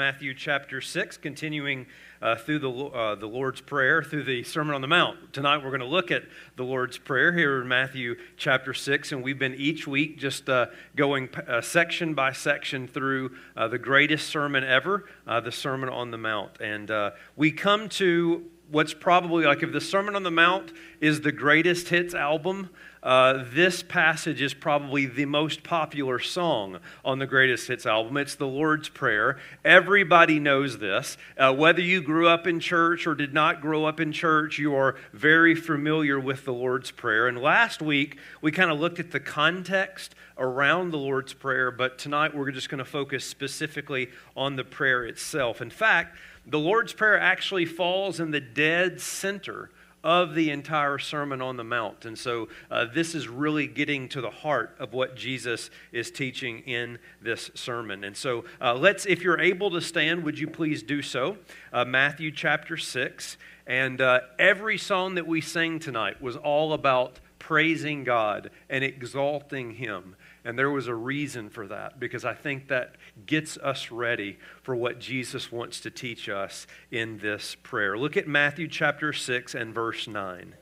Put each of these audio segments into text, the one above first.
Matthew chapter 6. Matthew chapter 6, continuing uh, through the, uh, the Lord's Prayer, through the Sermon on the Mount. Tonight we're going to look at the Lord's Prayer here in Matthew chapter 6, and we've been each week just uh, going uh, section by section through uh, the greatest sermon ever, uh, the Sermon on the Mount. And we come to what's probably like if the Sermon on the Mount is the greatest hits album, uh, this passage is probably the most popular song on the Greatest Hits album. It's the Lord's Prayer. Everybody knows this. Uh, whether you grew up in church or did not grow up in church, you are very familiar with the Lord's Prayer. And last week, we kind of looked at the context around the Lord's Prayer, but tonight we're just going to focus specifically on the prayer itself. In fact, the Lord's Prayer actually falls in the dead center of the entire Sermon on the Mount. And so uh, this is really getting to the heart of what Jesus is teaching in this sermon. And so uh, let's, if you're able to stand, would you please do so? Uh, Matthew chapter 6. And uh, every song that we sang tonight was all about praising God and exalting Him. And there was a reason for that because I think that gets us ready for what Jesus wants to teach us in this prayer. Look at Matthew chapter 6 and verse 9.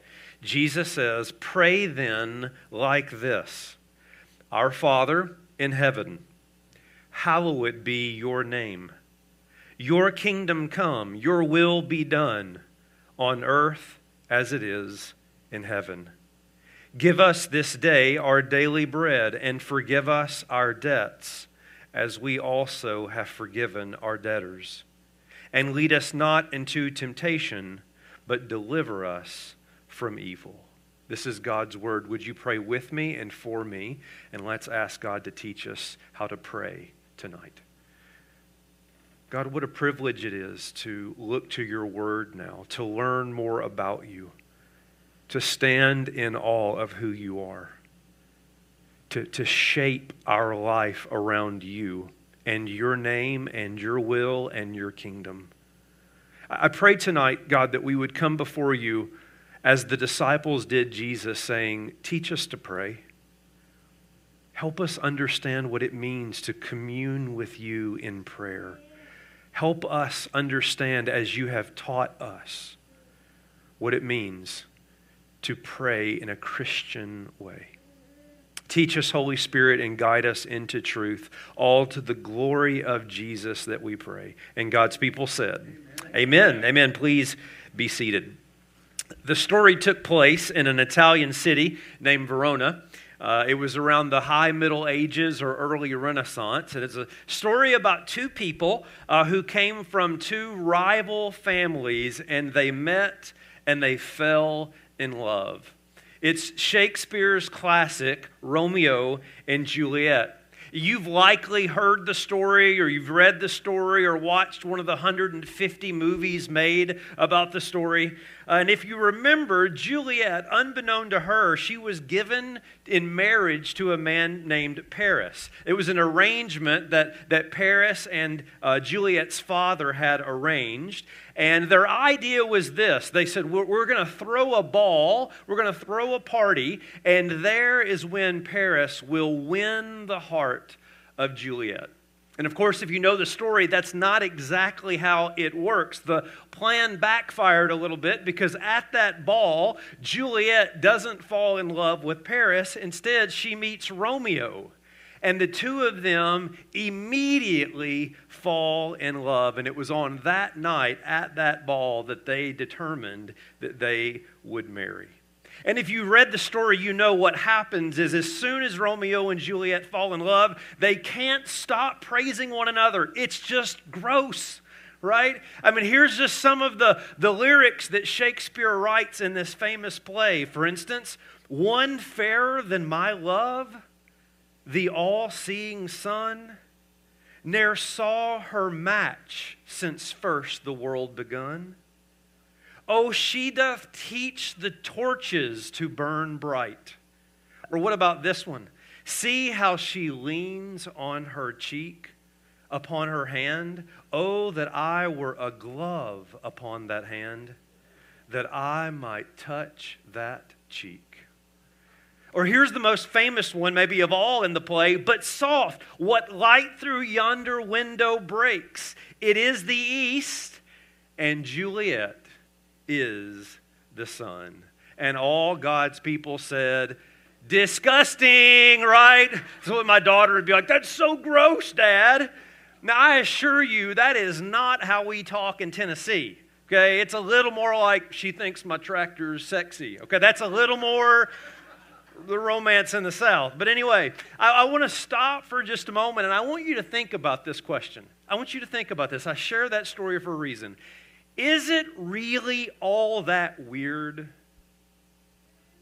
Jesus says, Pray then like this Our Father in heaven, hallowed be your name. Your kingdom come, your will be done on earth as it is in heaven. Give us this day our daily bread, and forgive us our debts, as we also have forgiven our debtors. And lead us not into temptation, but deliver us from evil. This is God's word. Would you pray with me and for me? And let's ask God to teach us how to pray tonight. God, what a privilege it is to look to your word now, to learn more about you to stand in awe of who you are, to, to shape our life around you and your name and your will and your kingdom. I pray tonight, God, that we would come before you as the disciples did Jesus, saying, Teach us to pray. Help us understand what it means to commune with you in prayer. Help us understand, as you have taught us, what it means to pray in a Christian way. Teach us, Holy Spirit, and guide us into truth, all to the glory of Jesus that we pray. And God's people said, Amen. Amen. Amen. Please be seated. The story took place in an Italian city named Verona. Uh, it was around the high Middle Ages or early Renaissance. And it's a story about two people uh, who came from two rival families and they met and they fell in love. It's Shakespeare's classic, Romeo and Juliet. You've likely heard the story, or you've read the story, or watched one of the 150 movies made about the story. And if you remember, Juliet, unbeknown to her, she was given in marriage to a man named Paris. It was an arrangement that, that Paris and uh, Juliet's father had arranged. And their idea was this they said, We're, we're going to throw a ball, we're going to throw a party, and there is when Paris will win the heart of Juliet. And of course, if you know the story, that's not exactly how it works. The plan backfired a little bit because at that ball, Juliet doesn't fall in love with Paris. Instead, she meets Romeo. And the two of them immediately fall in love. And it was on that night, at that ball, that they determined that they would marry. And if you read the story, you know what happens is as soon as Romeo and Juliet fall in love, they can't stop praising one another. It's just gross, right? I mean, here's just some of the, the lyrics that Shakespeare writes in this famous play. For instance, one fairer than my love, the all seeing sun, ne'er saw her match since first the world begun. Oh, she doth teach the torches to burn bright. Or what about this one? See how she leans on her cheek, upon her hand. Oh, that I were a glove upon that hand, that I might touch that cheek. Or here's the most famous one, maybe of all in the play, but soft. What light through yonder window breaks? It is the east, and Juliet is the sun. And all God's people said, Disgusting, right? So what my daughter would be like, That's so gross, Dad. Now, I assure you, that is not how we talk in Tennessee. Okay, it's a little more like she thinks my tractor's sexy. Okay, that's a little more the romance in the South. But anyway, I, I want to stop for just a moment and I want you to think about this question. I want you to think about this. I share that story for a reason. Is it really all that weird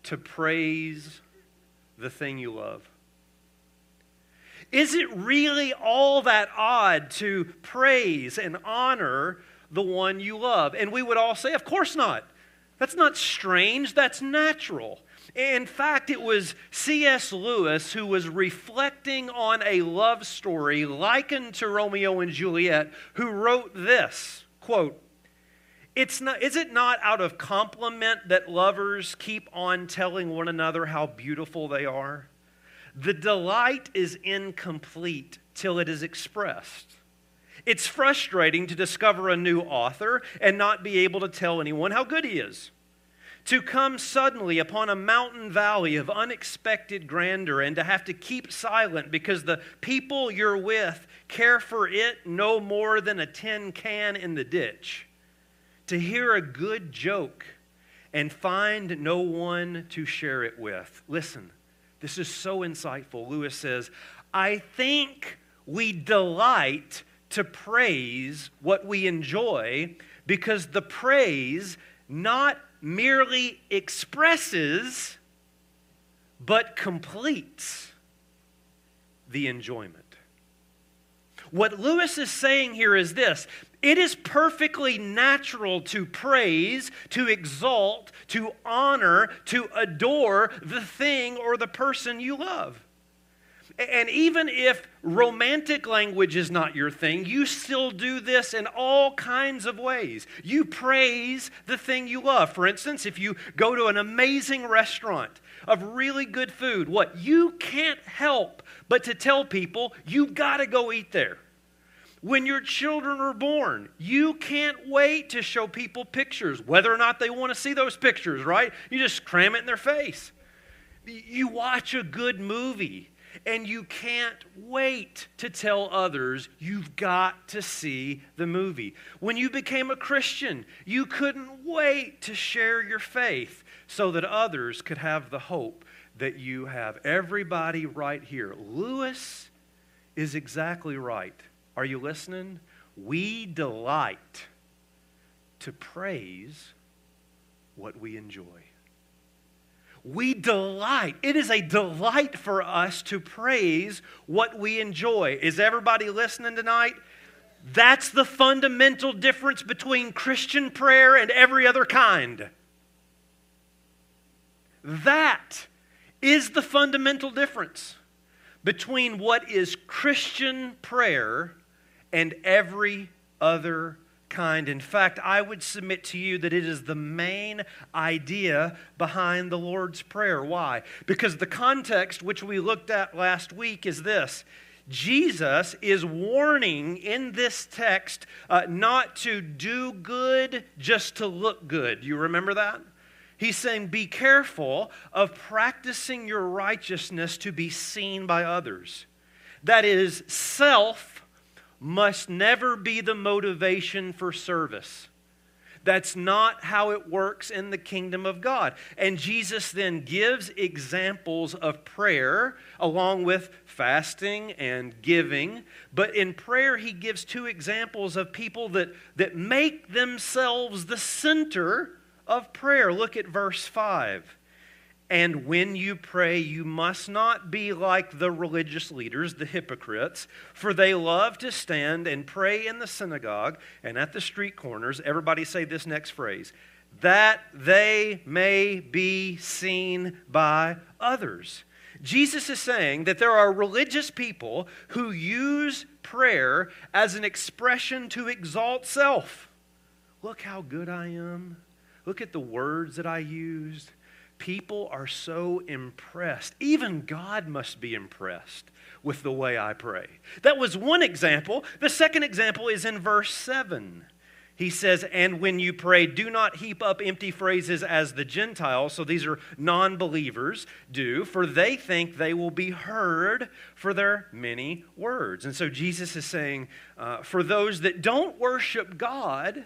to praise the thing you love? Is it really all that odd to praise and honor the one you love? And we would all say, Of course not. That's not strange, that's natural. In fact, it was C.S. Lewis who was reflecting on a love story likened to Romeo and Juliet who wrote this quote, it's not, is it not out of compliment that lovers keep on telling one another how beautiful they are? The delight is incomplete till it is expressed. It's frustrating to discover a new author and not be able to tell anyone how good he is to come suddenly upon a mountain valley of unexpected grandeur and to have to keep silent because the people you're with care for it no more than a tin can in the ditch. To hear a good joke and find no one to share it with. Listen, this is so insightful. Lewis says, I think we delight to praise what we enjoy because the praise not merely expresses but completes the enjoyment. What Lewis is saying here is this it is perfectly natural to praise, to exalt, to honor, to adore the thing or the person you love. And even if romantic language is not your thing, you still do this in all kinds of ways. You praise the thing you love. For instance, if you go to an amazing restaurant of really good food, what you can't help but to tell people you've got to go eat there. When your children are born, you can't wait to show people pictures, whether or not they want to see those pictures, right? You just cram it in their face. You watch a good movie and you can't wait to tell others you've got to see the movie. When you became a Christian, you couldn't wait to share your faith so that others could have the hope that you have. Everybody right here. Lewis is exactly right. Are you listening? We delight to praise what we enjoy we delight. It is a delight for us to praise what we enjoy. Is everybody listening tonight? That's the fundamental difference between Christian prayer and every other kind. That is the fundamental difference between what is Christian prayer and every other kind. In fact, I would submit to you that it is the main idea behind the Lord's Prayer. Why? Because the context which we looked at last week is this. Jesus is warning in this text uh, not to do good just to look good. You remember that? He's saying, Be careful of practicing your righteousness to be seen by others. That is self must never be the motivation for service. That's not how it works in the kingdom of God. And Jesus then gives examples of prayer along with fasting and giving. But in prayer, he gives two examples of people that, that make themselves the center of prayer. Look at verse 5. And when you pray, you must not be like the religious leaders, the hypocrites, for they love to stand and pray in the synagogue and at the street corners. Everybody say this next phrase that they may be seen by others. Jesus is saying that there are religious people who use prayer as an expression to exalt self. Look how good I am. Look at the words that I used. People are so impressed. Even God must be impressed with the way I pray. That was one example. The second example is in verse 7. He says, And when you pray, do not heap up empty phrases as the Gentiles, so these are non believers, do, for they think they will be heard for their many words. And so Jesus is saying, uh, For those that don't worship God,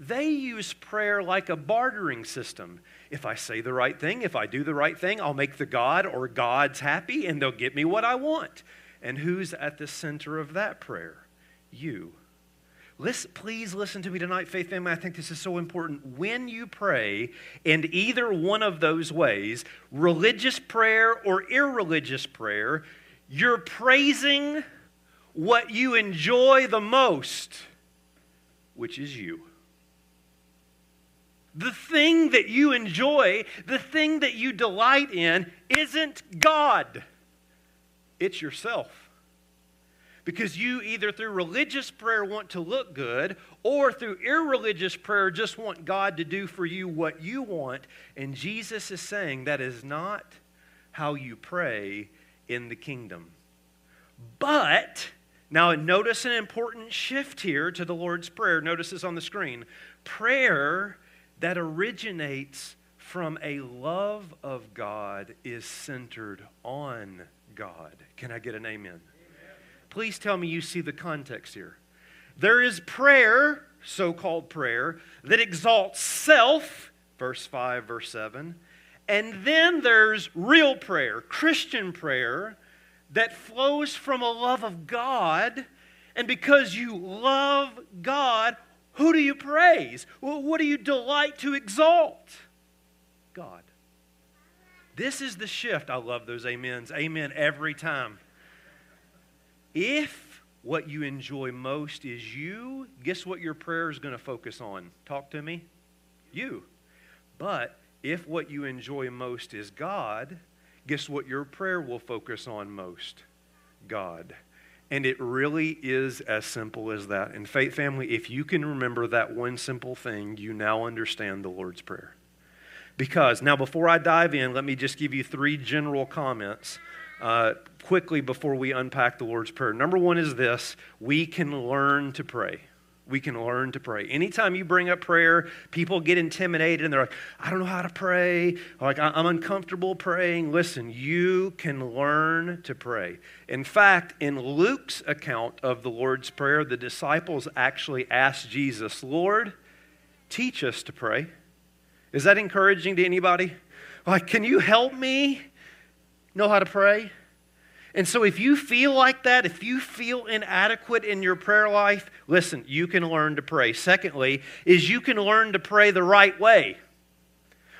they use prayer like a bartering system. If I say the right thing, if I do the right thing, I'll make the God or gods happy and they'll get me what I want. And who's at the center of that prayer? You. Listen, please listen to me tonight, Faith Family. I think this is so important. When you pray in either one of those ways, religious prayer or irreligious prayer, you're praising what you enjoy the most, which is you. The thing that you enjoy, the thing that you delight in, isn't God, it's yourself. Because you either through religious prayer want to look good, or through irreligious prayer just want God to do for you what you want. And Jesus is saying that is not how you pray in the kingdom. But, now notice an important shift here to the Lord's Prayer. Notice this on the screen. Prayer that originates from a love of God is centered on God. Can I get an amen? amen? Please tell me you see the context here. There is prayer, so called prayer, that exalts self, verse 5, verse 7. And then there's real prayer, Christian prayer, that flows from a love of God. And because you love God, who do you praise? What do you delight to exalt? God. This is the shift. I love those amens. Amen every time. If what you enjoy most is you, guess what your prayer is going to focus on? Talk to me. You. But if what you enjoy most is God, guess what your prayer will focus on most? God. And it really is as simple as that. And, Faith Family, if you can remember that one simple thing, you now understand the Lord's Prayer. Because, now before I dive in, let me just give you three general comments uh, quickly before we unpack the Lord's Prayer. Number one is this we can learn to pray we can learn to pray. Anytime you bring up prayer, people get intimidated and they're like, I don't know how to pray. Like, I'm uncomfortable praying. Listen, you can learn to pray. In fact, in Luke's account of the Lord's Prayer, the disciples actually asked Jesus, Lord, teach us to pray. Is that encouraging to anybody? Like, can you help me know how to pray? And so, if you feel like that, if you feel inadequate in your prayer life, listen, you can learn to pray. Secondly, is you can learn to pray the right way.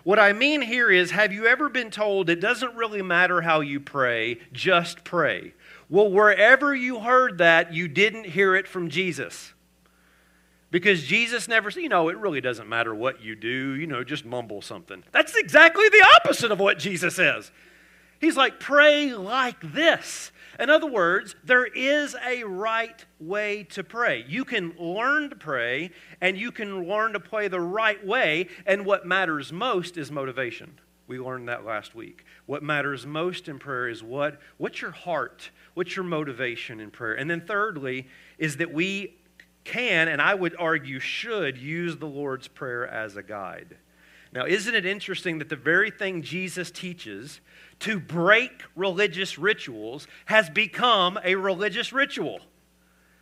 What I mean here is have you ever been told it doesn't really matter how you pray, just pray? Well, wherever you heard that, you didn't hear it from Jesus. Because Jesus never said, you know, it really doesn't matter what you do, you know, just mumble something. That's exactly the opposite of what Jesus says. He's like, pray like this. In other words, there is a right way to pray. You can learn to pray and you can learn to pray the right way. And what matters most is motivation. We learned that last week. What matters most in prayer is what, what's your heart? What's your motivation in prayer? And then, thirdly, is that we can, and I would argue should, use the Lord's Prayer as a guide. Now, isn't it interesting that the very thing Jesus teaches to break religious rituals has become a religious ritual.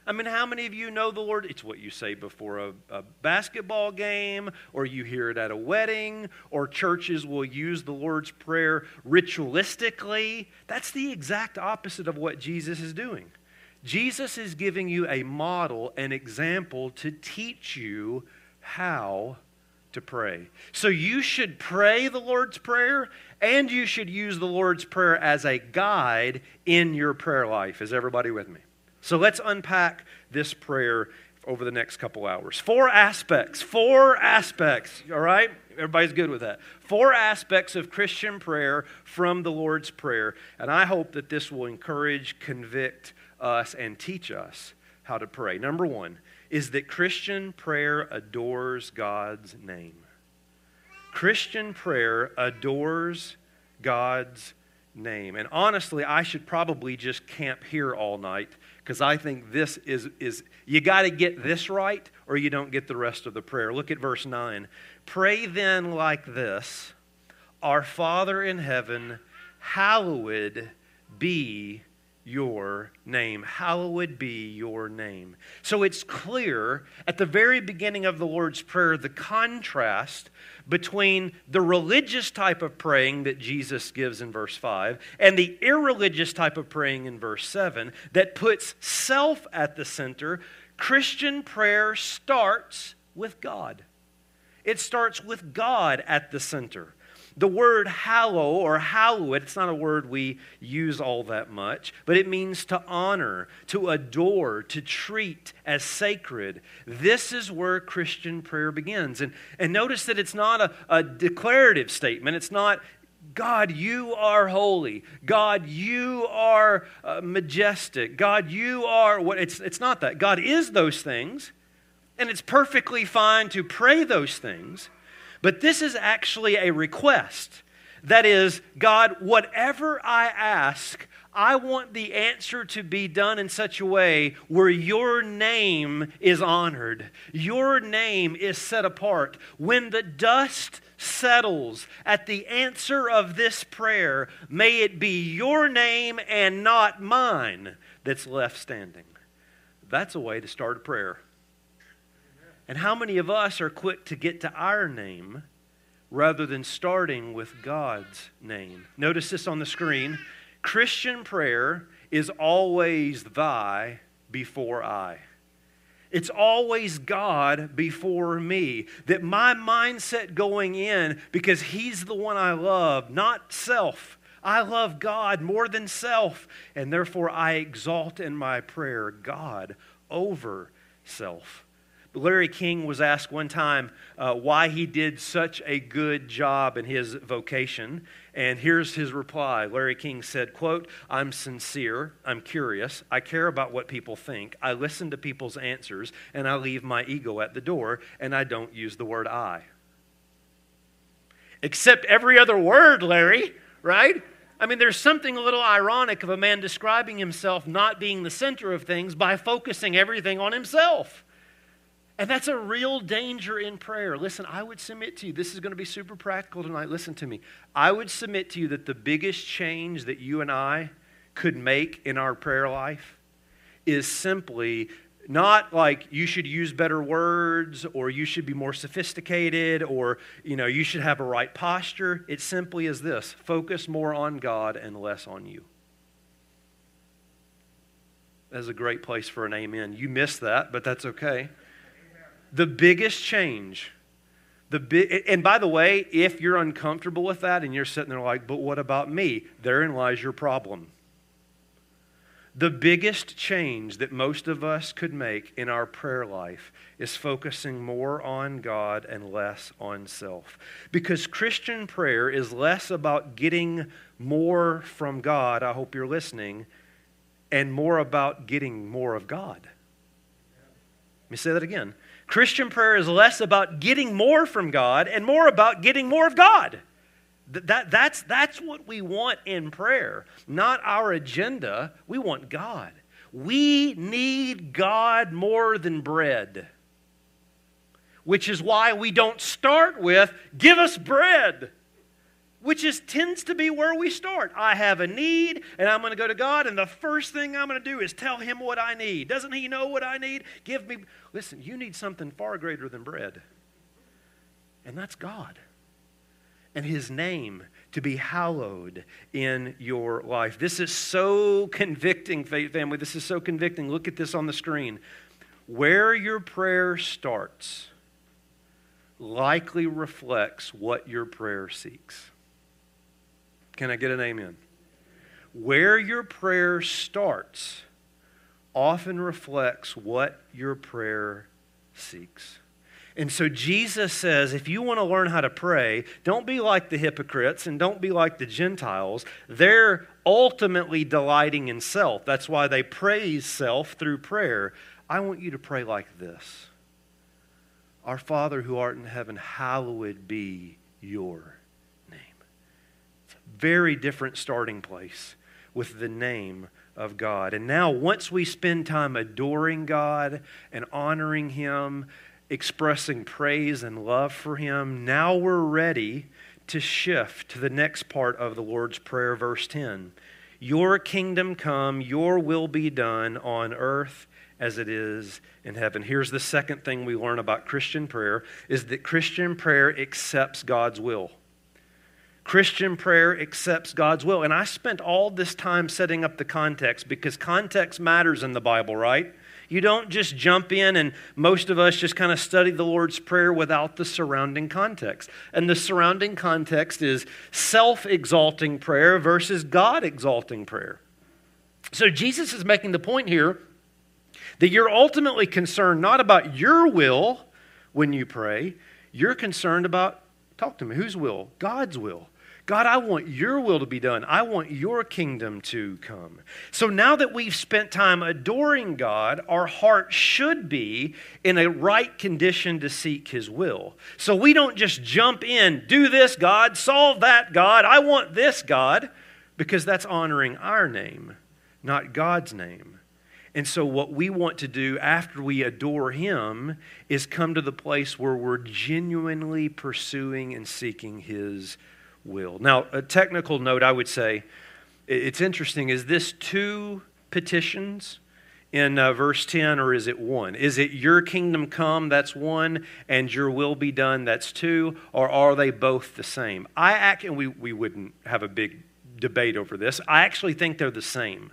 I mean, how many of you know the Lord? It's what you say before a, a, basketball game, or you hear it at a wedding, or churches will use the Lord's Prayer ritualistically. That's the exact opposite of what Jesus is doing. Jesus is giving you a model, an example to teach you how to pray. So you should pray the Lord's Prayer and you should use the Lord's Prayer as a guide in your prayer life. Is everybody with me? So let's unpack this prayer over the next couple hours. Four aspects, four aspects, all right? Everybody's good with that. Four aspects of Christian prayer from the Lord's Prayer. And I hope that this will encourage, convict us, and teach us how to pray. Number one is that Christian prayer adores God's name. Christian prayer adores God's name. And honestly, I should probably just camp here all night because I think this is, is you got to get this right or you don't get the rest of the prayer. Look at verse 9. Pray then like this Our Father in heaven, hallowed be your name. Hallowed be your name. So it's clear at the very beginning of the Lord's Prayer the contrast between the religious type of praying that Jesus gives in verse 5 and the irreligious type of praying in verse 7 that puts self at the center. Christian prayer starts with God. It starts with God at the center. The word hallow or hallowed, it's not a word we use all that much, but it means to honor, to adore, to treat as sacred. This is where Christian prayer begins. And, and notice that it's not a, a declarative statement. It's not, God, you are holy. God, you are uh, majestic. God, you are what? It's, it's not that. God is those things, and it's perfectly fine to pray those things. But this is actually a request. That is, God, whatever I ask, I want the answer to be done in such a way where your name is honored, your name is set apart. When the dust settles at the answer of this prayer, may it be your name and not mine that's left standing. That's a way to start a prayer. And how many of us are quick to get to our name rather than starting with God's name? Notice this on the screen. Christian prayer is always thy before I. It's always God before me. That my mindset going in, because He's the one I love, not self. I love God more than self, and therefore I exalt in my prayer God over self. Larry King was asked one time uh, why he did such a good job in his vocation. And here's his reply. Larry King said, quote, I'm sincere, I'm curious, I care about what people think, I listen to people's answers, and I leave my ego at the door, and I don't use the word I. Except every other word, Larry, right? I mean, there's something a little ironic of a man describing himself not being the center of things by focusing everything on himself. And that's a real danger in prayer. Listen, I would submit to you, this is going to be super practical tonight. Listen to me. I would submit to you that the biggest change that you and I could make in our prayer life is simply not like you should use better words or you should be more sophisticated or you know you should have a right posture it simply is this focus more on god and less on you that's a great place for an amen you missed that but that's okay the biggest change, the and by the way, if you're uncomfortable with that and you're sitting there like, but what about me? Therein lies your problem. The biggest change that most of us could make in our prayer life is focusing more on God and less on self. Because Christian prayer is less about getting more from God, I hope you're listening, and more about getting more of God. Let me say that again. Christian prayer is less about getting more from God and more about getting more of God. That, that's, that's what we want in prayer, not our agenda. We want God. We need God more than bread, which is why we don't start with, give us bread which is tends to be where we start. I have a need and I'm going to go to God and the first thing I'm going to do is tell him what I need. Doesn't he know what I need? Give me Listen, you need something far greater than bread. And that's God. And his name to be hallowed in your life. This is so convicting, faith family. This is so convicting. Look at this on the screen. Where your prayer starts likely reflects what your prayer seeks. Can I get an amen? Where your prayer starts often reflects what your prayer seeks. And so Jesus says if you want to learn how to pray, don't be like the hypocrites and don't be like the Gentiles. They're ultimately delighting in self. That's why they praise self through prayer. I want you to pray like this Our Father who art in heaven, hallowed be your very different starting place with the name of God. And now, once we spend time adoring God and honoring Him, expressing praise and love for Him, now we're ready to shift to the next part of the Lord's Prayer, verse 10. Your kingdom come, your will be done on earth as it is in heaven. Here's the second thing we learn about Christian prayer is that Christian prayer accepts God's will. Christian prayer accepts God's will. And I spent all this time setting up the context because context matters in the Bible, right? You don't just jump in, and most of us just kind of study the Lord's Prayer without the surrounding context. And the surrounding context is self exalting prayer versus God exalting prayer. So Jesus is making the point here that you're ultimately concerned not about your will when you pray, you're concerned about, talk to me, whose will? God's will. God, I want your will to be done. I want your kingdom to come. So now that we've spent time adoring God, our heart should be in a right condition to seek his will. So we don't just jump in, do this, God, solve that, God, I want this, God, because that's honoring our name, not God's name. And so, what we want to do after we adore Him is come to the place where we're genuinely pursuing and seeking His will. Now, a technical note I would say it's interesting is this two petitions in uh, verse 10 or is it one? Is it your kingdom come? That's one, and your will be done? That's two, or are they both the same? I act, and we, we wouldn't have a big debate over this. I actually think they're the same.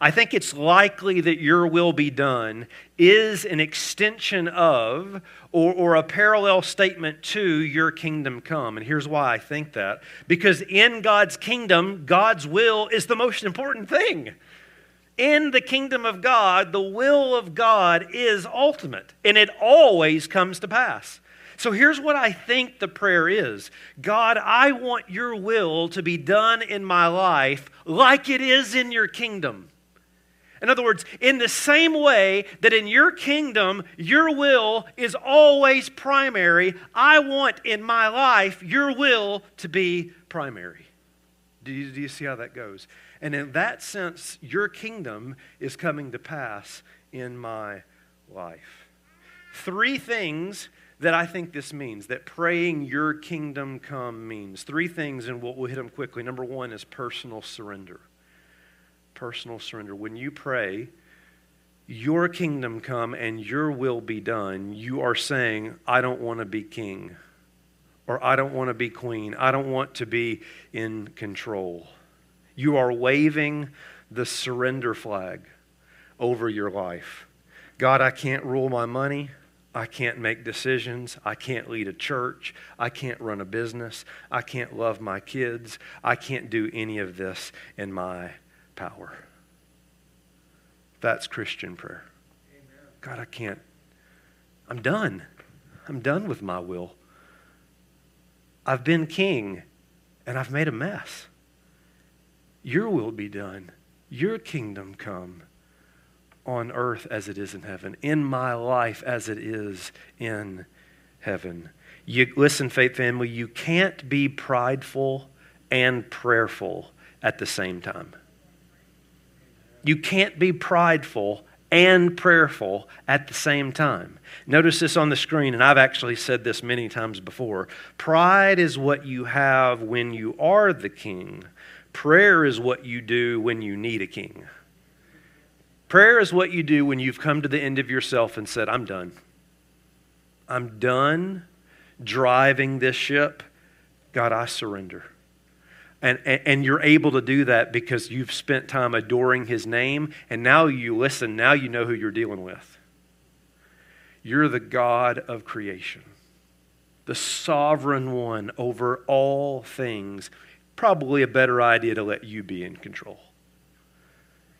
I think it's likely that your will be done is an extension of or, or a parallel statement to your kingdom come. And here's why I think that. Because in God's kingdom, God's will is the most important thing. In the kingdom of God, the will of God is ultimate, and it always comes to pass. So here's what I think the prayer is God, I want your will to be done in my life like it is in your kingdom. In other words, in the same way that in your kingdom, your will is always primary, I want in my life your will to be primary. Do you, do you see how that goes? And in that sense, your kingdom is coming to pass in my life. Three things that I think this means, that praying your kingdom come means. Three things, and we'll, we'll hit them quickly. Number one is personal surrender personal surrender. When you pray, Your kingdom come and your will be done, you are saying, I don't want to be king, or I don't want to be queen, I don't want to be in control. You are waving the surrender flag over your life. God, I can't rule my money. I can't make decisions. I can't lead a church. I can't run a business. I can't love my kids. I can't do any of this in my power. That's Christian prayer. God, I can't. I'm done. I'm done with my will. I've been king and I've made a mess. Your will be done. Your kingdom come on earth as it is in heaven, in my life as it is in heaven. You listen, faith family, you can't be prideful and prayerful at the same time. You can't be prideful and prayerful at the same time. Notice this on the screen, and I've actually said this many times before. Pride is what you have when you are the king, prayer is what you do when you need a king. Prayer is what you do when you've come to the end of yourself and said, I'm done. I'm done driving this ship. God, I surrender. And, and, you're able to do that because you've spent time adoring his name, and now you listen, now you know who you're dealing with. You're the God of creation, the sovereign one over all things. Probably a better idea to let you be in control.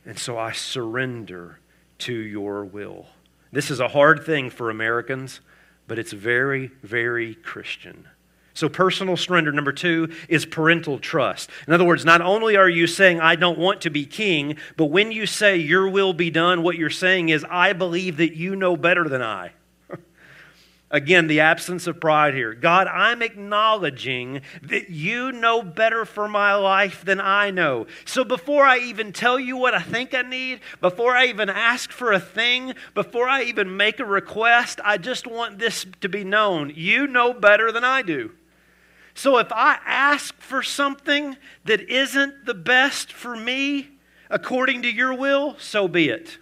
And so I surrender to your will. This is a hard thing for Americans, but it's very, very Christian. So, personal surrender, number two, is parental trust. In other words, not only are you saying, I don't want to be king, but when you say, Your will be done, what you're saying is, I believe that you know better than I. Again, the absence of pride here. God, I'm acknowledging that you know better for my life than I know. So before I even tell you what I think I need, before I even ask for a thing, before I even make a request, I just want this to be known. You know better than I do. So if I ask for something that isn't the best for me, according to your will, so be it.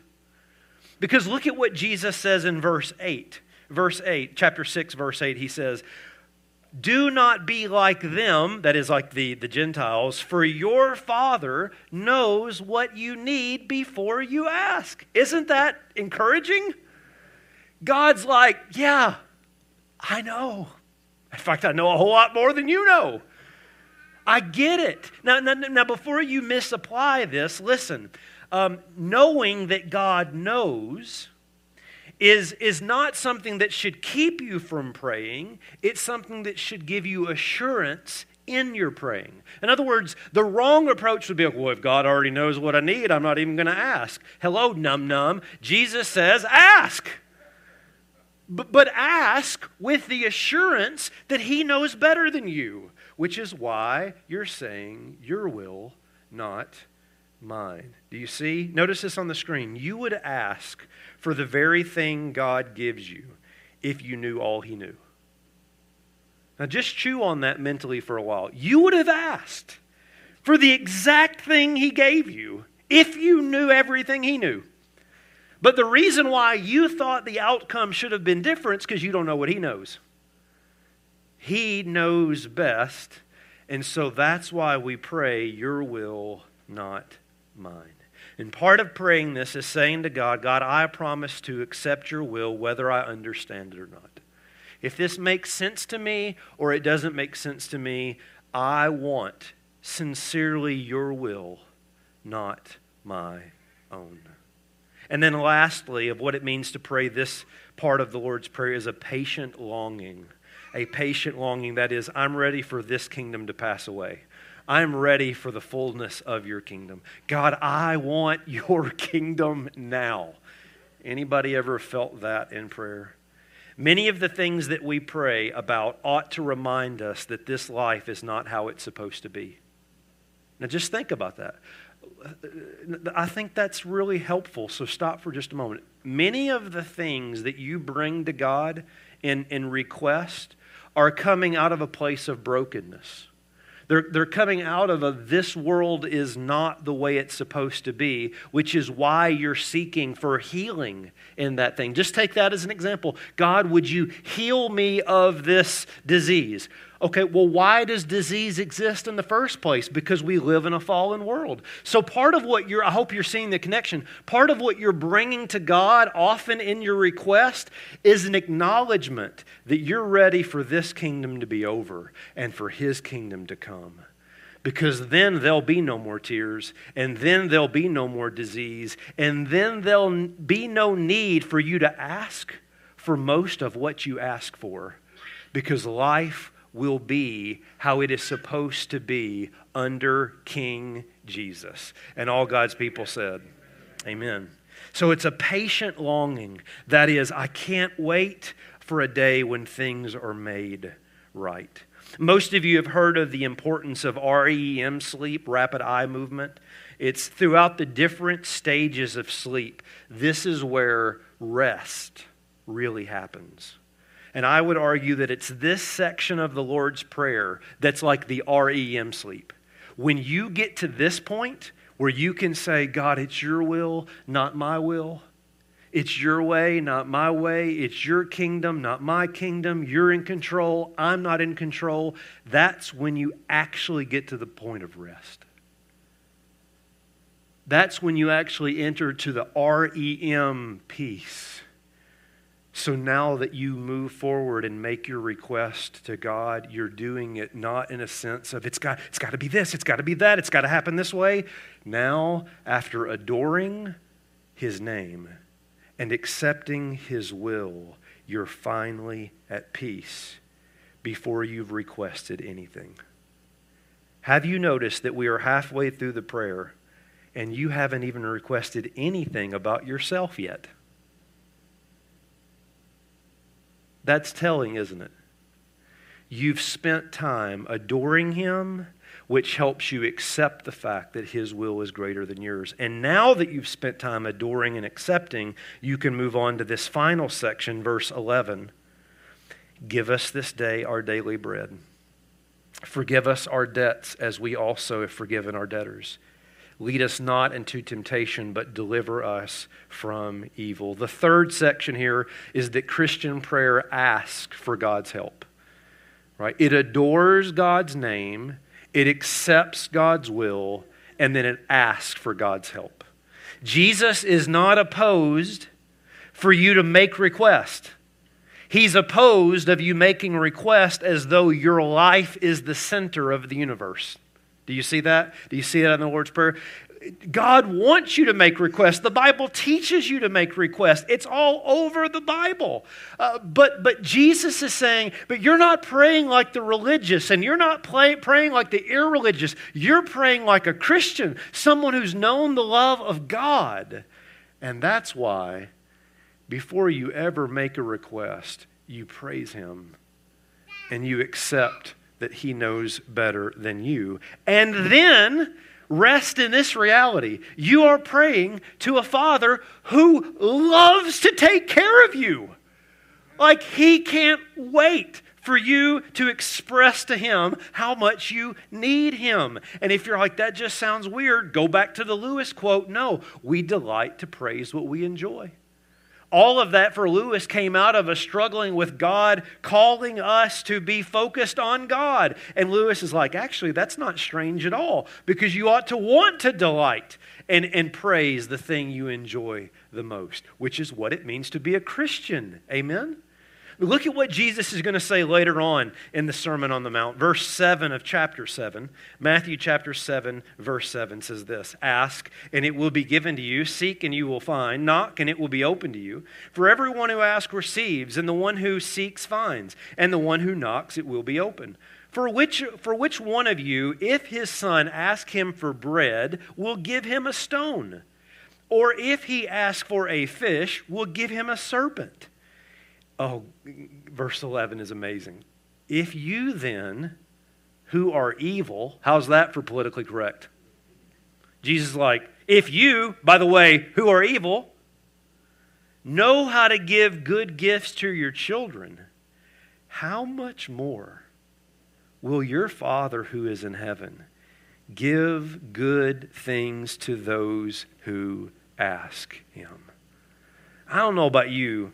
Because look at what Jesus says in verse 8 verse 8, chapter 6, verse 8, he says, Do not be like them, that is, like the, the Gentiles, for your Father knows what you need before you ask. Isn't that encouraging? God's like, Yeah, I know. In fact, I know a whole lot more than you know. I get it. Now, now, now before you misapply this, listen. Um, knowing that God knows is, is not something that should keep you from praying, it's something that should give you assurance in your praying. In other words, the wrong approach would be like, well, if God already knows what I need, I'm not even going to ask. Hello, num num. Jesus says, ask. But, but ask with the assurance that He knows better than you, which is why you're saying, Your will, not mine. Do you see? Notice this on the screen. You would ask for the very thing God gives you if you knew all He knew. Now, just chew on that mentally for a while. You would have asked for the exact thing He gave you if you knew everything He knew. But the reason why you thought the outcome should have been different is because you don't know what He knows. He knows best, and so that's why we pray, Your will, not mine. And part of praying this is saying to God, God, I promise to accept your will whether I understand it or not. If this makes sense to me or it doesn't make sense to me, I want sincerely your will, not my own. And then, lastly, of what it means to pray this part of the Lord's Prayer is a patient longing. A patient longing that is, I'm ready for this kingdom to pass away. I'm ready for the fullness of your kingdom. God, I want your kingdom now. Anybody ever felt that in prayer? Many of the things that we pray about ought to remind us that this life is not how it's supposed to be. Now, just think about that. Uh, I think that's really helpful, so stop for just a moment. Many of the things that you bring to God in, in request are coming out of a place of brokenness. They're, they're coming out of a this world is not the way it's supposed to be, which is why you're seeking for healing in that thing. Just take that as an example. God, would you heal me of this disease? Okay, well, why does disease exist in the first place? Because we live in a fallen world. So, part of what you're, I hope you're seeing the connection, part of what you're bringing to God often in your request is an acknowledgement that you're ready for this kingdom to be over and for His kingdom to come because then there'll be no more tears, and then there'll be no more disease, and then there'll be no need for you to ask for most of what you ask for, because life will be how it is supposed to be under King Jesus. And all God's people said, Amen. So it's a patient longing. That is, I can't wait for a day when things are made right. Most of you have heard of the importance of REM sleep, rapid eye movement. It's throughout the different stages of sleep. This is where rest really happens. And I would argue that it's this section of the Lord's Prayer that's like the REM sleep. When you get to this point where you can say, God, it's your will, not my will. It's your way, not my way. It's your kingdom, not my kingdom. You're in control. I'm not in control. That's when you actually get to the point of rest. That's when you actually enter to the REM peace so now that you move forward and make your request to God, you're doing it not in a sense of it's got, it's got to be this, it's got to be that, it's got to happen this way. Now, after adoring His name and accepting His will, you're finally at peace before you've requested anything. Have you noticed that we are halfway through the prayer and you haven't even requested anything about yourself yet? That's telling, isn't it? You've spent time adoring Him, which helps you accept the fact that His will is greater than yours. And now that you've spent time adoring and accepting, you can move on to this final section, verse 11. Give us this day our daily bread. Forgive us our debts as we also have forgiven our debtors. Lead us not into temptation, but deliver us from evil. The third section here is that Christian prayer asks for God's help. Right? It adores God's name, it accepts God's will, and then it asks for God's help. Jesus is not opposed for you to make request. He's opposed of you making request as though your life is the center of the universe. Do you see that? Do you see that in the Lord's Prayer? God wants you to make requests. The Bible teaches you to make requests. It's all over the Bible. Uh, but, but Jesus is saying, but you're not praying like the religious and you're not play, praying like the irreligious. You're praying like a Christian, someone who's known the love of God. And that's why, before you ever make a request, you praise Him and you accept that He knows better than you. And then rest in this reality. You are praying to a Father who loves to take care of you. Like He can't wait for you to express to Him how much you need Him. And if you're like, that just sounds weird, go back to the Lewis quote. No, we delight to praise what we enjoy. All of that for Lewis came out of a struggling with God, calling us to be focused on God. And Lewis is like, actually, that's not strange at all, because you ought to want to delight and, and praise the thing you enjoy the most, which is what it means to be a Christian. Amen? Look at what Jesus is going to say later on in the Sermon on the Mount. Verse 7 of chapter 7. Matthew chapter 7, verse 7 says this Ask, and it will be given to you. Seek, and you will find. Knock, and it will be open to you. For everyone who asks receives, and the one who seeks finds, and the one who knocks, it will be open. For which, for which one of you, if his son asks him for bread, will give him a stone? Or if he asks for a fish, will give him a serpent? Oh, verse 11 is amazing. If you then, who are evil, how's that for politically correct? Jesus is like, if you, by the way, who are evil, know how to give good gifts to your children, how much more will your Father who is in heaven give good things to those who ask him? I don't know about you,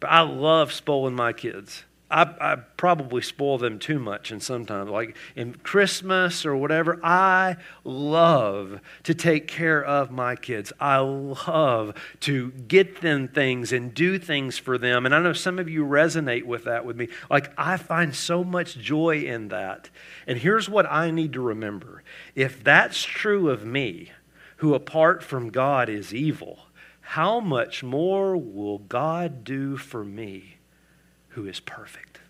but I love spoiling my kids. I, I, probably spoil them too much and sometimes like in christmas or whatever i love to take care of my kids. I love to get them things and do things for them. And i know some of you resonate with that with me. Like i find so much joy in that. And here's what i need to remember. If that's true of me who apart from god is evil how much more will God do for me who is perfect?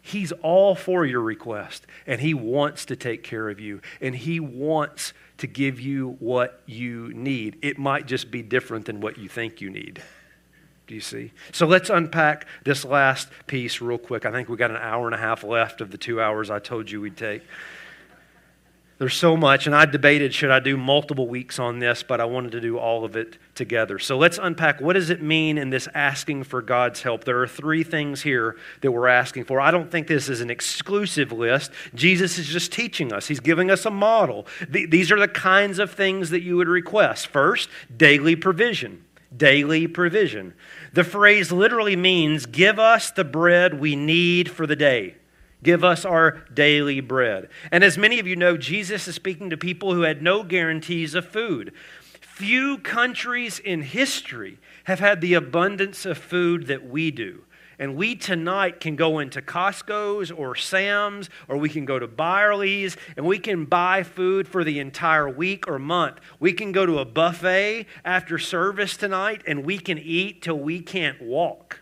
He's all for your request, and He wants to take care of you, and He wants to give you what you need. It might just be different than what you think you need. Do you see? So let's unpack this last piece real quick. I think we got an hour and a half left of the two hours I told you we'd take. There's so much, and I debated should I do multiple weeks on this, but I wanted to do all of it together. So let's unpack what does it mean in this asking for God's help? There are three things here that we're asking for. I don't think this is an exclusive list. Jesus is just teaching us, He's giving us a model. These are the kinds of things that you would request. First, daily provision. Daily provision. The phrase literally means give us the bread we need for the day. Give us our daily bread. And as many of you know, Jesus is speaking to people who had no guarantees of food. Few countries in history have had the abundance of food that we do. And we tonight can go into Costco's or Sam's or we can go to Byerly's and we can buy food for the entire week or month. We can go to a buffet after service tonight and we can eat till we can't walk.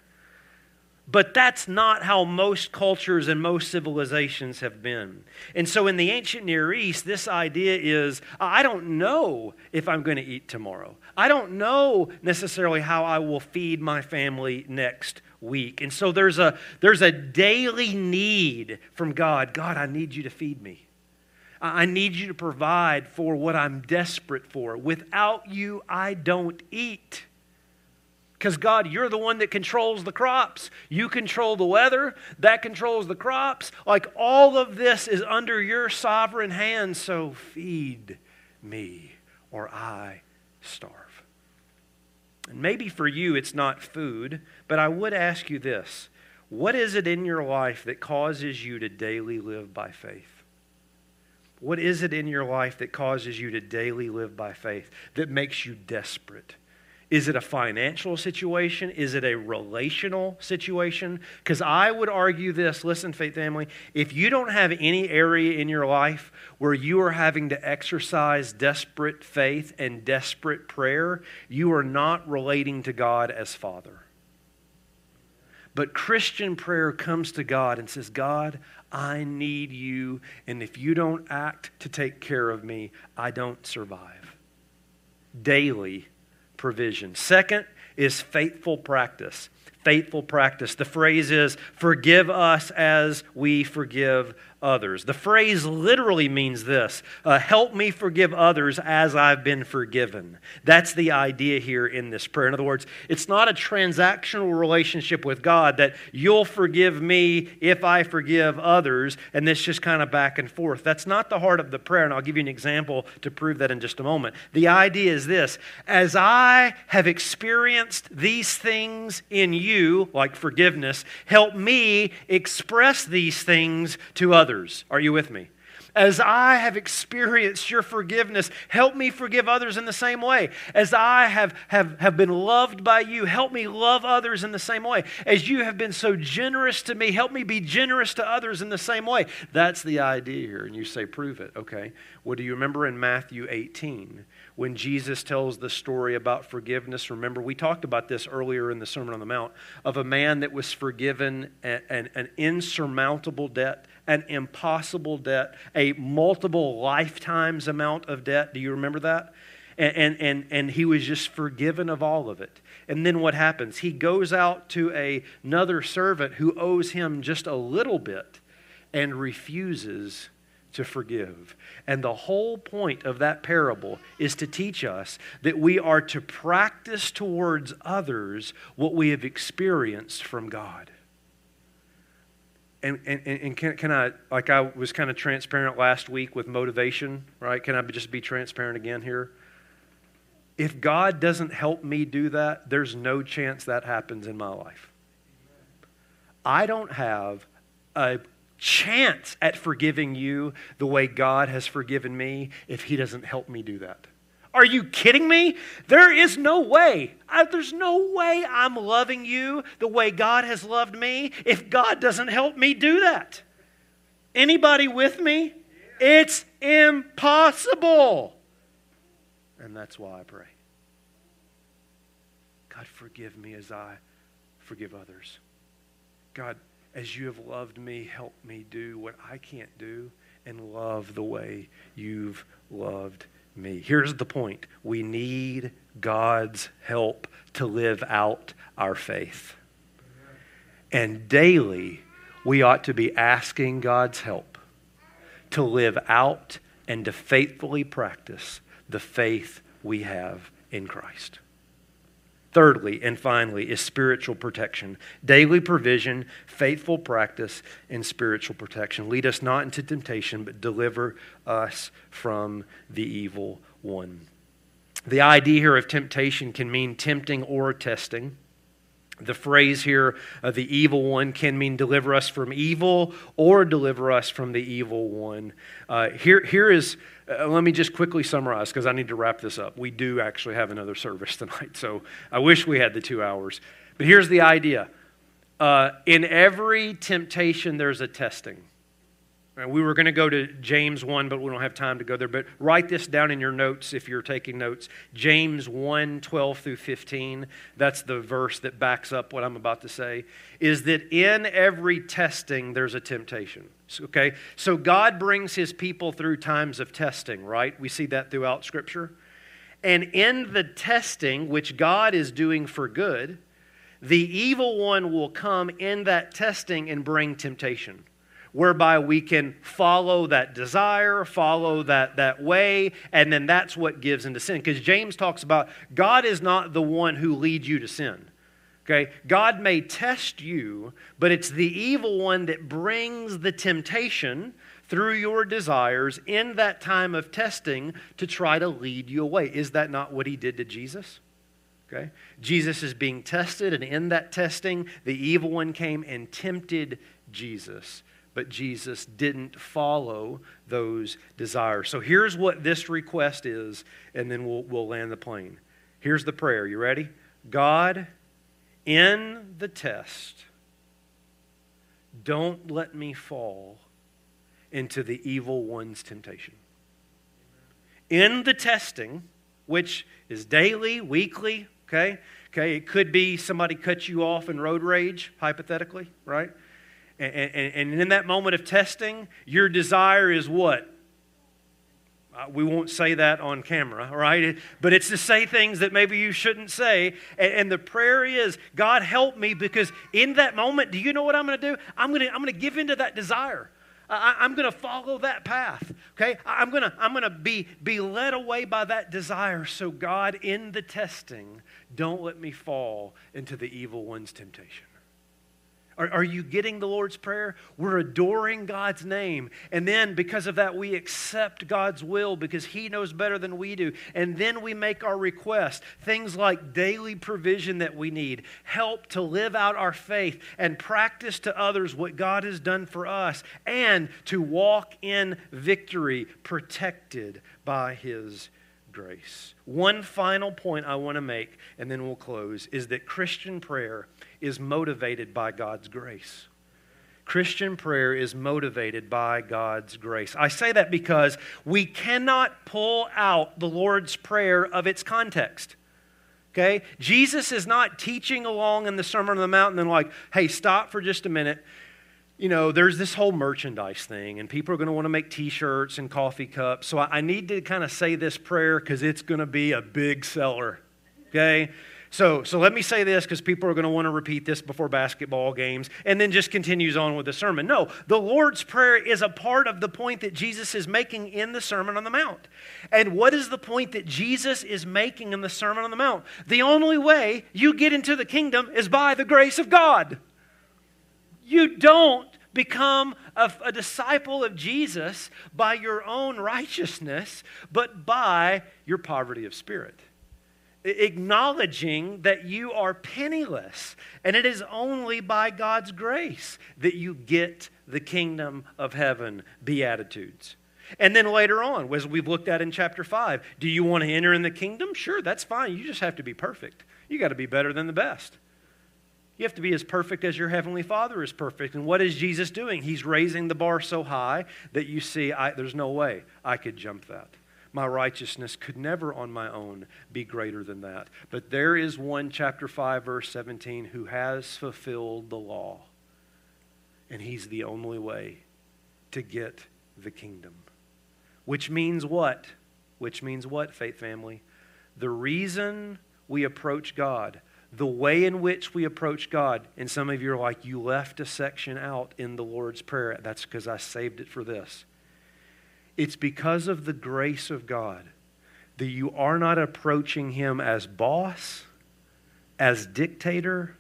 But that's not how most cultures and most civilizations have been. And so in the ancient Near East, this idea is I don't know if I'm going to eat tomorrow. I don't know necessarily how I will feed my family next week. And so there's a, there's a daily need from God God, I need you to feed me. I need you to provide for what I'm desperate for. Without you, I don't eat. Because, God, you're the one that controls the crops. You control the weather, that controls the crops. Like all of this is under your sovereign hand, so feed me or I starve. And maybe for you it's not food, but I would ask you this what is it in your life that causes you to daily live by faith? What is it in your life that causes you to daily live by faith that makes you desperate? Is it a financial situation? Is it a relational situation? Because I would argue this listen, faith family, if you don't have any area in your life where you are having to exercise desperate faith and desperate prayer, you are not relating to God as Father. But Christian prayer comes to God and says, God, I need you, and if you don't act to take care of me, I don't survive. Daily provision. Second is faithful practice. Faithful practice. The phrase is, forgive us as we forgive others. The phrase literally means this uh, help me forgive others as I've been forgiven. That's the idea here in this prayer. In other words, it's not a transactional relationship with God that you'll forgive me if I forgive others, and this just kind of back and forth. That's not the heart of the prayer, and I'll give you an example to prove that in just a moment. The idea is this as I have experienced these things in you, like forgiveness, help me express these things to others others. Are you with me? As I have experienced your forgiveness, help me forgive others in the same way. As I have, have, have been loved by you, help me love others in the same way. As you have been so generous to me, help me be generous to others in the same way. That's the idea here. And you say, prove it. Okay. Well, do you remember in Matthew 18? when Jesus tells the story about forgiveness. Remember, we talked about this earlier in the Sermon on the Mount of a man that was forgiven an, an, an insurmountable debt, an impossible debt, a multiple lifetimes amount of debt. Do you remember that? And, and, and, he was just forgiven of all of it. And then what happens? He goes out to a, another servant who owes him just a little bit and refuses to forgive. And the whole point of that parable is to teach us that we are to practice towards others what we have experienced from God. And, and, and can, can I, like I was kind of transparent last week with motivation, right? Can I just be transparent again here? If God doesn't help me do that, there's no chance that happens in my life. I don't have a chance at forgiving you the way God has forgiven me if He doesn't help me do that. Are you kidding me? There is no way. I, there's no way I'm loving you the way God has loved me if God doesn't help me do that. Anybody with me? It's impossible. And that's why I pray. God, forgive me as I forgive others. God, as you have loved me, help me do what I can't do and love the way you've loved me. Here's the point we need God's help to live out our faith. And daily, we ought to be asking God's help to live out and to faithfully practice the faith we have in Christ. Thirdly and finally is spiritual protection. Daily provision, faithful practice, and spiritual protection. Lead us not into temptation, but deliver us from the evil one. The idea here of temptation can mean tempting or testing. The phrase here, uh, the evil one, can mean deliver us from evil or deliver us from the evil one. Uh, here, here is uh, let me just quickly summarize because I need to wrap this up. We do actually have another service tonight, so I wish we had the two hours. But here's the idea uh, in every temptation, there's a testing. Uh, we were going to go to James 1, but we don't have time to go there. But write this down in your notes if you're taking notes. James 1 12 through 15, that's the verse that backs up what I'm about to say, is that in every testing, there's a temptation. Okay? So God brings his people through times of testing, right? We see that throughout Scripture. And in the testing, which God is doing for good, the evil one will come in that testing and bring temptation whereby we can follow that desire, follow that, that way, and then that's what gives into sin. Because James talks about God is not the one who leads you to sin. Okay? God may test you, but it's the evil one that brings the temptation through your desires in that time of testing to try to lead you away. Is that not what he did to Jesus? Okay? Jesus is being tested, and in that testing, the evil one came and tempted Jesus but Jesus didn't follow those desires. So here's what this request is, and then we'll, we'll land the plane. Here's the prayer. You ready? God, in the test, don't let me fall into the evil one's temptation. In the testing, which is daily, weekly, okay? Okay, it could be somebody cut you off in road rage, hypothetically, right? And, and, and in that moment of testing, your desire is what? Uh, we won't say that on camera, right? But it's to say things that maybe you shouldn't say. And, the prayer is, God, help me because in that moment, do you know what I'm going to do? I'm going to I'm going to give into that desire. I, am going to follow that path. Okay, I'm going to I'm going to be be led away by that desire. So God, in the testing, don't let me fall into the evil one's temptation. Are, are you getting the Lord's Prayer? We're adoring God's name. And then, because of that, we accept God's will because He knows better than we do. And then we make our request things like daily provision that we need, help to live out our faith, and practice to others what God has done for us, and to walk in victory, protected by His grace. One final point I want to make, and then we'll close, is that Christian prayer is motivated by God's grace. Christian prayer is motivated by God's grace. I say that because we cannot pull out the Lord's Prayer of its context. Okay? Jesus is not teaching along in the Sermon on the Mount and then, like, hey, stop for just a minute. You know, there's this whole merchandise thing, and people are going to want to make t shirts and coffee cups. So I need to kind of say this prayer because it's going to be a big seller. Okay? So, so let me say this because people are going to want to repeat this before basketball games and then just continues on with the sermon. No, the Lord's Prayer is a part of the point that Jesus is making in the Sermon on the Mount. And what is the point that Jesus is making in the Sermon on the Mount? The only way you get into the kingdom is by the grace of God. You don't become a, a disciple of Jesus by your own righteousness, but by your poverty of spirit acknowledging that you are penniless. And it is only by God's grace that you get the kingdom of heaven, Beatitudes. And then later on, as we've looked at in chapter 5, do you want to enter in the kingdom? Sure, that's fine. You just have to be perfect. You got to be better than the best. You have to be as perfect as your heavenly Father is perfect. And what is Jesus doing? He's raising the bar so high that you see, I, there's no way I could jump that. My righteousness could never on my own be greater than that. But there is one, chapter 5, verse 17, who has fulfilled the law. And he's the only way to get the kingdom. Which means what? Which means what, faith family? The reason we approach God, the way in which we approach God, and some of you are like, you left a section out in the Lord's Prayer. That's because I saved it for this. It's because of the grace of God that you are not approaching Him as boss, as dictator,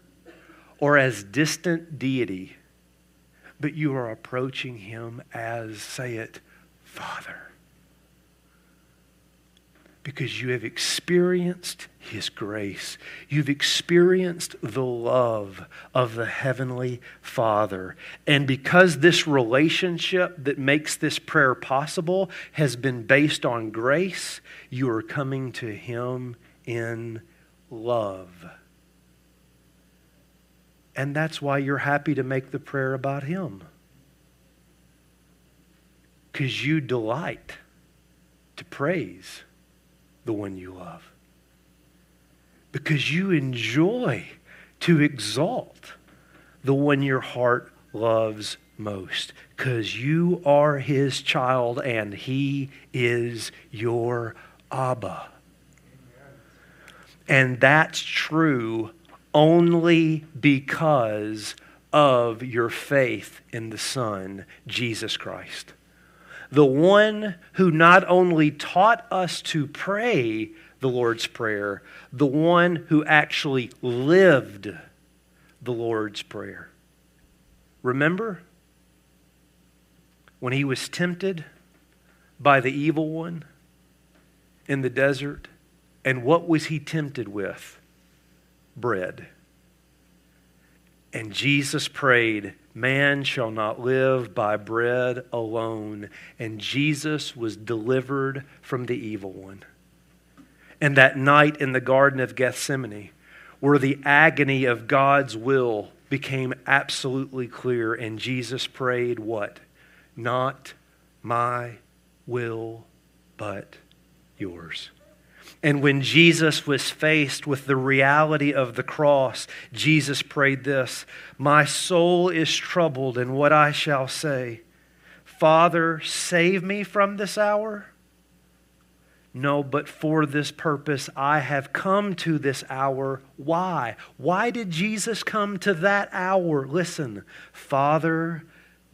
or as distant deity, but you are approaching Him as, say it, Father because you have experienced His grace. You've experienced the love of the Heavenly Father. And because this relationship that makes this prayer possible has been based on grace, you are coming to Him in love. And that's why you're happy to make the prayer about Him. Because you delight to praise the one you love. Because you enjoy to exalt the one your heart loves most. Because you are his child and he is your Abba. And that's true only because of your faith in the Son, Jesus Christ. The one who not only taught us to pray the Lord's Prayer, the one who actually lived the Lord's Prayer. Remember when he was tempted by the evil one in the desert? And what was he tempted with? Bread. And Jesus prayed, Man shall not live by bread alone. And Jesus was delivered from the evil one. And that night in the Garden of Gethsemane, where the agony of God's will became absolutely clear, and Jesus prayed, What? Not my will, but yours. And when Jesus was faced with the reality of the cross, Jesus prayed this My soul is troubled, and what I shall say, Father, save me from this hour. No, but for this purpose I have come to this hour. Why? Why did Jesus come to that hour? Listen, Father,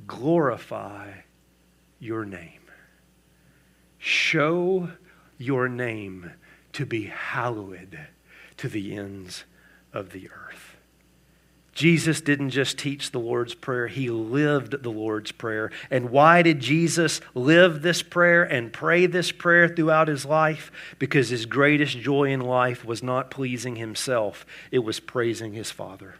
glorify your name. Show your name to be hallowed to the ends of the earth. Jesus didn't just teach the Lord's Prayer, he lived the Lord's Prayer. And why did Jesus live this prayer and pray this prayer throughout his life? Because his greatest joy in life was not pleasing himself, it was praising his Father.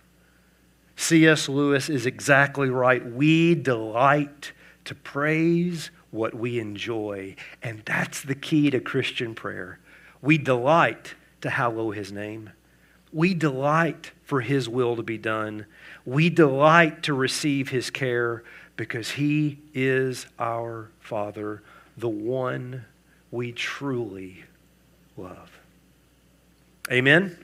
C.S. Lewis is exactly right. We delight to praise what we enjoy, and that's the key to Christian prayer. We delight to hallow his name. We delight for his will to be done. We delight to receive his care because he is our Father, the one we truly love. Amen.